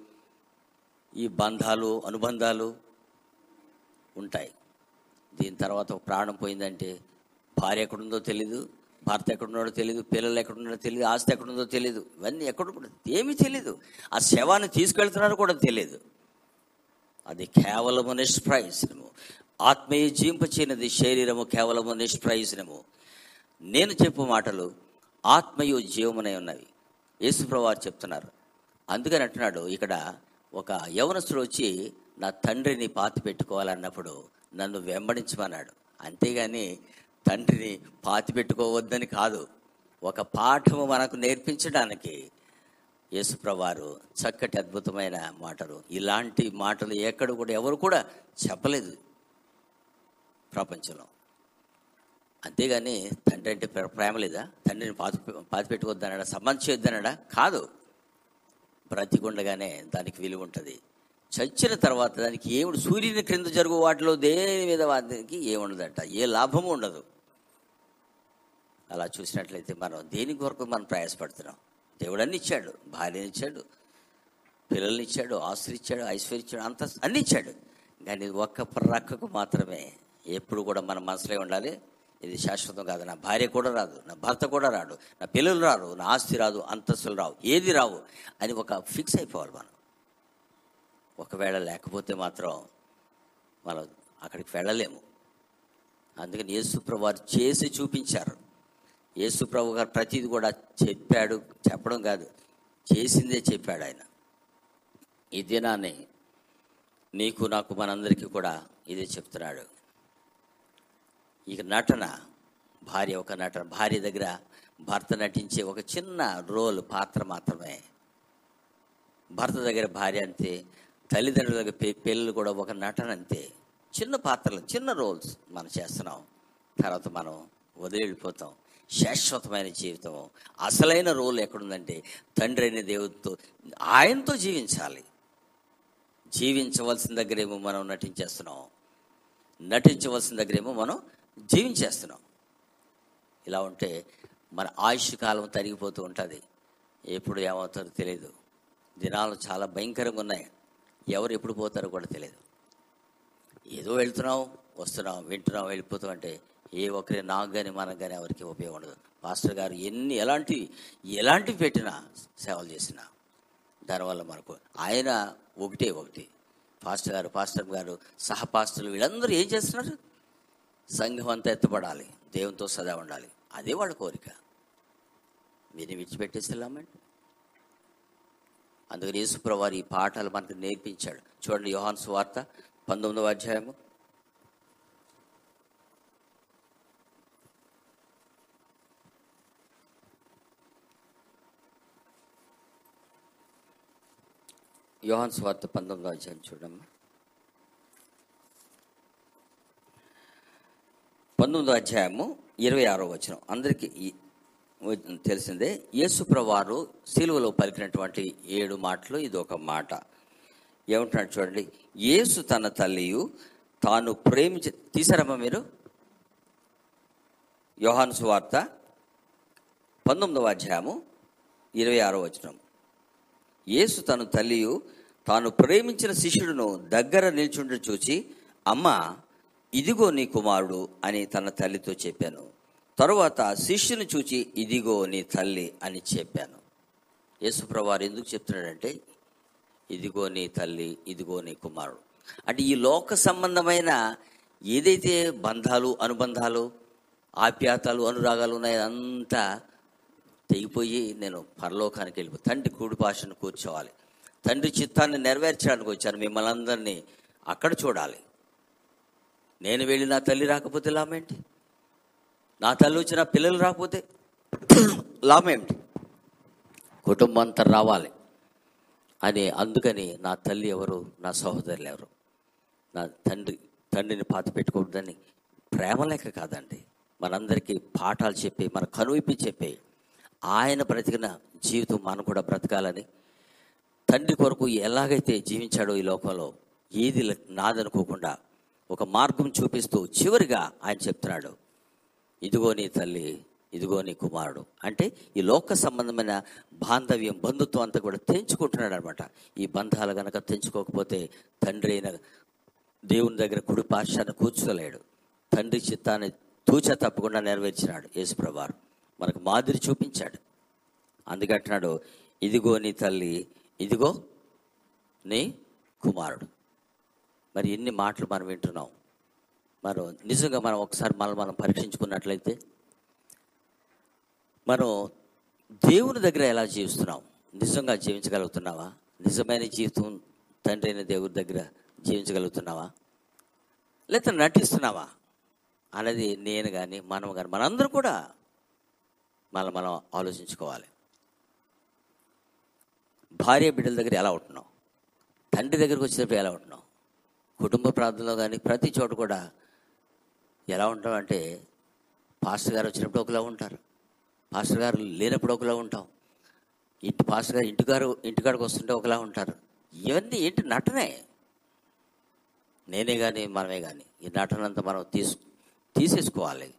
ఈ బంధాలు అనుబంధాలు ఉంటాయి. దీని తర్వాత ప్రాణం పోయిందంటే భార్య ఎక్కడుందో తెలీదు భర్త ఎక్కడున్నాడో తెలియదు పిల్లలు ఎక్కడున్నాడో తెలియదు ఆస్తి ఎక్కడుందో తెలియదు ఇవన్నీ ఎక్కడ కూడా ఏమీ తెలియదు ఆ శవాన్ని తీసుకెళ్తున్నారో కూడా తెలియదు అది కేవలము నిష్ప్రయోజనము. ఆత్మీయ జీంపచేనది శరీరము కేవలము నిష్ప్రయోజనము. నేను చెప్పు మాటలు ఆత్మయు జీవమునై ఉన్నవి. యేసుప్రవారు చెప్తున్నారు. అందుకని అంటున్నాడు ఇక్కడ ఒక యవనస్తుడు వచ్చి నా తండ్రిని పాతి పెట్టుకోవాలన్నప్పుడు నన్ను వెంబడించమన్నాడు. అంతేగాని తండ్రిని పాతి పెట్టుకోవద్దని కాదు ఒక పాఠము మనకు నేర్పించడానికి యేసుప్రవారు చక్కటి అద్భుతమైన మాటలు. ఇలాంటి మాటలు ఎక్కడ కూడా ఎవరు కూడా చెప్పలేదు ప్రపంచంలో. అంతేగాని తండ్రి అంటే ప్ర- ప్రేమ లేదా? తండ్రిని పాతి పాతి పెట్టుకోవద్దనడా? సంబంధం చేయొద్దన్నాడా కాదు. బ్రతికుండగానే దానికి విలువ ఉంటుంది. చచ్చిన తర్వాత దానికి ఏముడు సూర్యుని క్రింద జరుగు వాటిలో దేని మీద వాటికి ఏముండదట. ఏ లాభము ఉండదు. అలా చూసినట్లయితే మనం దేని కొరకు మనం ప్రయాసపడుతున్నాం? దేవుడు అన్ని ఇచ్చాడు భార్యని ఇచ్చాడు పిల్లల్ని ఇచ్చాడు ఆస్తులు ఇచ్చాడు ఐశ్వర్యం ఇచ్చాడు అంత అన్ని ఇచ్చాడు. కానీ ఒక్క ప్రక్కకు మాత్రమే ఎప్పుడు కూడా మన మనసులో ఉండాలి ఇది శాశ్వతం కాదు. నా భార్య కూడా రాదు నా భర్త కూడా రాడు నా పిల్లలు రారు నా ఆస్తి రాదు అంతస్తులు రావు ఏది రావు అని ఒక ఫిక్స్ అయిపోవాలి మనం. ఒకవేళ లేకపోతే మాత్రం మనం అక్కడికి వెళ్ళలేము. అందుకని యేసుప్రభు వారు చేసి చూపించారు. యేసుప్రభు గారు ప్రతిది కూడా చెప్పాడు. చెప్పడం కాదు చేసిందే చెప్పాడు ఆయన. ఈ దినాన్ని నీకు నాకు మనందరికీ కూడా ఇదే చెప్తున్నాడు. ఇక నటన భార్య ఒక నటన భార్య దగ్గర భర్త నటించే ఒక చిన్న రోల్ పాత్ర మాత్రమే. భర్త దగ్గర భార్య అంతే తల్లిదండ్రులకు పిల్లలు కూడా ఒక నటన అంతే. చిన్న పాత్రలు చిన్న రోల్స్ మనం చేస్తున్నాం. తర్వాత మనం వదిలిపోతాం శాశ్వతమైన జీవితం. అసలైన రోల్ ఎక్కడుందంటే తండ్రి అయిన దేవుడితో ఆయనతో జీవించాలి. జీవించవలసిన దగ్గరేమో మనం నటించేస్తున్నాం. నటించవలసిన దగ్గరేమో మనం జీవించేస్తున్నాం. ఇలా ఉంటే మన ఆయుష్ కాలం తరిగిపోతూ ఉంటుంది. ఎప్పుడు ఏమవుతారో తెలియదు దినాలు చాలా భయంకరంగా ఉన్నాయి. ఎవరు ఎప్పుడు పోతారో కూడా తెలియదు. ఏదో వెళ్తున్నాం వస్తున్నాం వింటున్నాం వెళ్ళిపోతాం అంటే ఏ ఒక్కరి నాకు కానీ మనకు కానీ ఎవరికి ఉపయోగం ఉండదు. పాస్టర్ గారు ఎన్ని ఎలాంటి ఎలాంటివి పెట్టినా సేవలు చేసినా దానివల్ల మనకు ఆయన ఒకటే ఒకటి. పాస్టర్ గారు పాస్టర్ గారు సహ పాస్టర్లు వీళ్ళందరూ ఏం చేస్తున్నారు? సంఘం అంతా ఎత్తపడాలి దేవునితో సదా ఉండాలి. అదే వాళ్ళ కోరిక. మీరు విడిచిపెట్టేసిల్లామండి అందుకని యేసుప్రభు వారు ఈ పాఠాలు మనకు నేర్పించాడు. చూడండి యోహాన్స్ వార్త పంతొమ్మిదవ అధ్యాయము. యోహాన్ సువార్త పంతొమ్మిదవ అధ్యాయం చూడమ్మా. పంతొమ్మిదో అధ్యాయము ఇరవై ఆరో వచనం. అందరికీ ఈ- తెలిసిందే యేసుప్రవారు శిలువలో పలికినటువంటి ఏడు మాటలు ఇది ఒక మాట. ఏమంటున్నాడు చూడండి యేసు తన తల్లియు తాను ప్రేమించి తీసారమ్మా మీరు? యోహాను సువార్త పంతొమ్మిదవ అధ్యాయము ఇరవై ఆరో వచనం. యేసు తన తల్లియు తాను ప్రేమించిన శిష్యుడును దగ్గర నిల్చుండి చూచి అమ్మ ఇదిగో నీ కుమారుడు అని తన తల్లితో చెప్పాను. తరువాత శిష్యుని చూచి ఇదిగో నీ తల్లి అని చెప్పాను. యేసుప్రవారు ఎందుకు చెప్తున్నాడంటే ఇదిగో నీ తల్లి ఇదిగో నీ కుమారుడు. అంటే ఈ లోక సంబంధమైన ఏదైతే బంధాలు అనుబంధాలు ఆప్యాతాలు అనురాగాలు ఉన్నాయో అంతా తెగిపోయి నేను పరలోకానికి వెళ్ళిపోయి తండ్రి కూడి భాషను కూర్చోవాలి. తండ్రి చిత్తాన్ని నెరవేర్చడానికి వచ్చాను. మిమ్మల్ని అందరినీ అక్కడ చూడాలి. నేను వెళ్ళి నా తల్లి రాకపోతే లామేంటి నా తల్లి వచ్చిన పిల్లలు రాకపోతే [coughs] లాభమేంటి కుటుంబం అంతా రావాలి. అని అందుకని నా తల్లి ఎవరు నా సహోదరులు ఎవరు? నా తండ్రి తండ్రిని పాత పెట్టుకోవద్దని ప్రేమ లేక కాదండి. మనందరికీ పాఠాలు చెప్పి మన కనువిప్పి చెప్పి ఆయన బ్రతికిన జీవితం మనం కూడా బ్రతకాలని తండ్రి కొరకు ఎలాగైతే జీవించాడో ఈ లోకంలో ఏది నాదనుకోకుండా ఒక మార్గం చూపిస్తూ చివరిగా ఆయన చెప్తున్నాడు. ఇదిగో నీ తల్లి ఇదిగో నీ కుమారుడు. అంటే ఈ లోక సంబంధమైన బాంధవ్యం బంధుత్వం అంతా కూడా తెంచుకుంటున్నాడు అనమాట ఈ బంధాలు గనక తెంచుకోకపోతే తండ్రి అయిన దేవుని దగ్గర కుడి పార్శ్వాన్ని కూర్చోలేడు. తండ్రి చిత్తాన్ని తూచ తప్పకుండా నెరవేర్చినాడు యేసుప్రభారు మనకు మాదిరి చూపించాడు. అందుకంటున్నాడు ఇదిగో నీ తల్లి ఇదిగో నీ కుమారుడు. మరి ఎన్ని మాటలు మనం వింటున్నాం? మనం నిజంగా మనం ఒకసారి మనం మనం పరీక్షించుకున్నట్లయితే మనం దేవుని దగ్గర ఎలా జీవిస్తున్నాం నిజంగా జీవించగలుగుతున్నావా? నిజమైన జీవితం తండ్రి అయిన దేవుడి దగ్గర జీవించగలుగుతున్నావా? లేకపోతే నటిస్తున్నావా? అనేది నేను కానీ మనం కానీ మనందరూ కూడా మనం మనం ఆలోచించుకోవాలి. భార్య బిడ్డల దగ్గర ఎలా ఉంటున్నాం తండ్రి దగ్గరికి వచ్చేటప్పుడు ఎలా ఉంటున్నాం కుటుంబ ప్రాంతంలో కానీ ప్రతి చోట కూడా ఎలా ఉంటాం అంటే పాస్టర్ గారు వచ్చినప్పుడు ఒకలా ఉంటారు. పాస్టర్ గారు లేనప్పుడు ఒకలా ఉంటాం. ఇంటి పాస్టర్ గారు ఇంటిగారు ఇంటికాడికి వస్తుంటే ఒకలా ఉంటారు. ఇవన్నీ ఏంటి నటనే? నేనే కానీ మనమే కానీ ఈ నటనంతా మనం తీసు తీసేసుకోవాలి.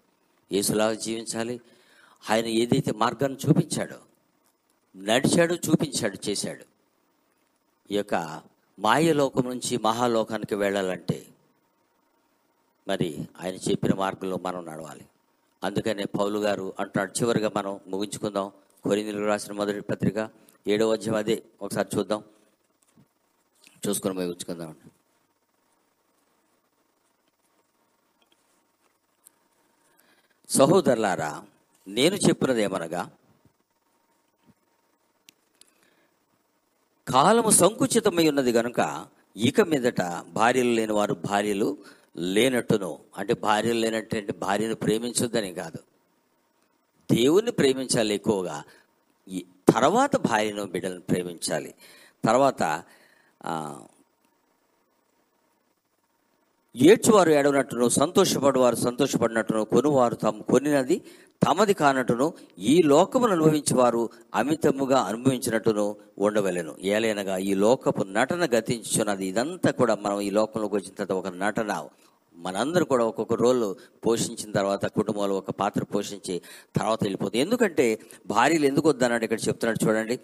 ఏసులాగా జీవించాలి. ఆయన ఏదైతే మార్గాన్ని చూపించాడో నడిచాడు చూపించాడు చేశాడు. ఈ యొక్క మాయలోకం నుంచి మహాలోకానికి వెళ్ళాలంటే మరి ఆయన చెప్పిన మార్గంలో మనం నడవాలి. అందుకనే పౌలు గారు అంటున్నాడు చివరిగా మనం ముగించుకుందాం. కొరిందులు రాసిన మొదటి పత్రిక ఏడవ అధ్యాయం అదే. ఒకసారి చూద్దాం. చూసుకొని ముగించుకుందాం. సహోదరులారా నేను చెప్పినది ఏమనగా కాలము సంకుచితమై ఉన్నది గనుక ఇక మీదట భార్యలు లేని వారు భార్యలు లేనట్టును అంటే భార్యలు లేనట్టు అంటే భార్యను ప్రేమించొద్దని కాదు. దేవుణ్ణి ప్రేమించాలి ఎక్కువగా. ఈ తర్వాత భార్యను బిడ్డలను ప్రేమించాలి. తర్వాత ఏడ్చువారు ఏడవనట్టును సంతోషపడువారు సంతోషపడినట్టును కొనువారు తాము కొనినది తమది కానట్టును ఈ లోకమును అనుభవించేవారు అమితముగా అనుభవించినట్టును ఉండవలెను. ఏలైనగా ఈ లోకపు నటన గతించున్నది ఇదంతా కూడా మనం ఈ లోకంలోకి వచ్చిన తర్వాత ఒక నటన. మనందరూ కూడా ఒక్కొక్క రోల్ పోషించిన తర్వాత కుటుంబంలో ఒక పాత్ర పోషించి తర్వాత వెళ్ళిపోతుంది ఎందుకంటే భార్యలు ఎందుకు వద్దన్నాడు ఇక్కడ చెప్తున్నాడు చూడండి.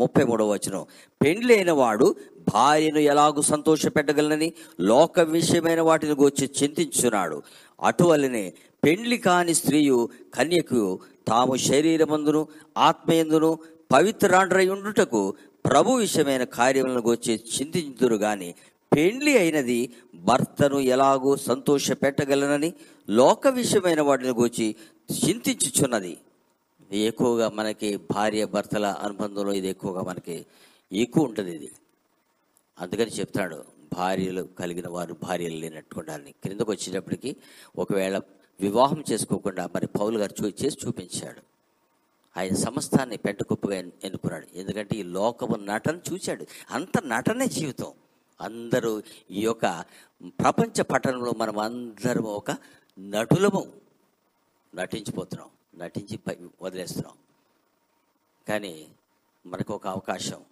ముప్పై మూడవ వచనం. పెండ్లి అయిన వాడు భార్యను ఎలాగూ సంతోష పెట్టగలనని లోక విషయమైన వాటిని గూర్చి చింతించున్నాడు అటువలనే పెండ్లి కాని స్త్రీయు కన్యకు తాము శరీరమందును ఆత్మయందును పవిత్రాండ్రై ఉండుటకు ప్రభు విషయమైన కార్యములను గూర్చి చింతించుదురు గాని పెండ్లి అయినది భర్తను ఎలాగూ సంతోష పెట్టగలనని లోక విషయమైన వాటిని గూర్చి చింతించుచున్నది. ఎక్కువగా మనకి భార్య భర్తల అనుబంధంలో ఇది ఎక్కువగా మనకి ఎక్కువ ఉంటుంది ఇది. అందుకని చెప్తాడు భార్యలు కలిగిన వారు భార్యలు లేనట్టుకుండాలని క్రిందకు వచ్చేటప్పటికి ఒకవేళ వివాహం చేసుకోకుండా మరి పౌలు గారు చూ చేసి చూపించాడు. ఆయన సమస్తాన్ని పెంటకుప్పగా ఎన్నుకున్నాడు. ఎందుకంటే ఈ లోకము నటన చూశాడు. అంత నటనే జీవితం. అందరూ ఈ యొక్క ప్రపంచ పట్టణంలో మనం అందరం ఒక నటులము. నటించిపోతున్నాం. నటించి వదిలేస్తున్నాం. కానీ మనకు ఒక అవకాశం.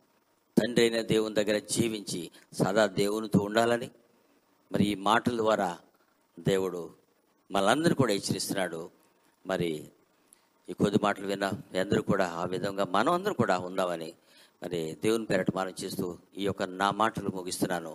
తండ్రి అయిన దేవుని దగ్గర జీవించి సదా దేవునితో ఉండాలని. మరి ఈ మాటల ద్వారా దేవుడు మనందరూ కూడా హెచ్చరిస్తున్నాడు. మరి ఈ కొద్ది మాటలు విన్న. అందరూ కూడా ఆ విధంగా మనం అందరం కూడా ఉందామని మరి దేవుని పేరట మనం చేస్తూ ఈ యొక్క నా మాటలు ముగిస్తున్నాను.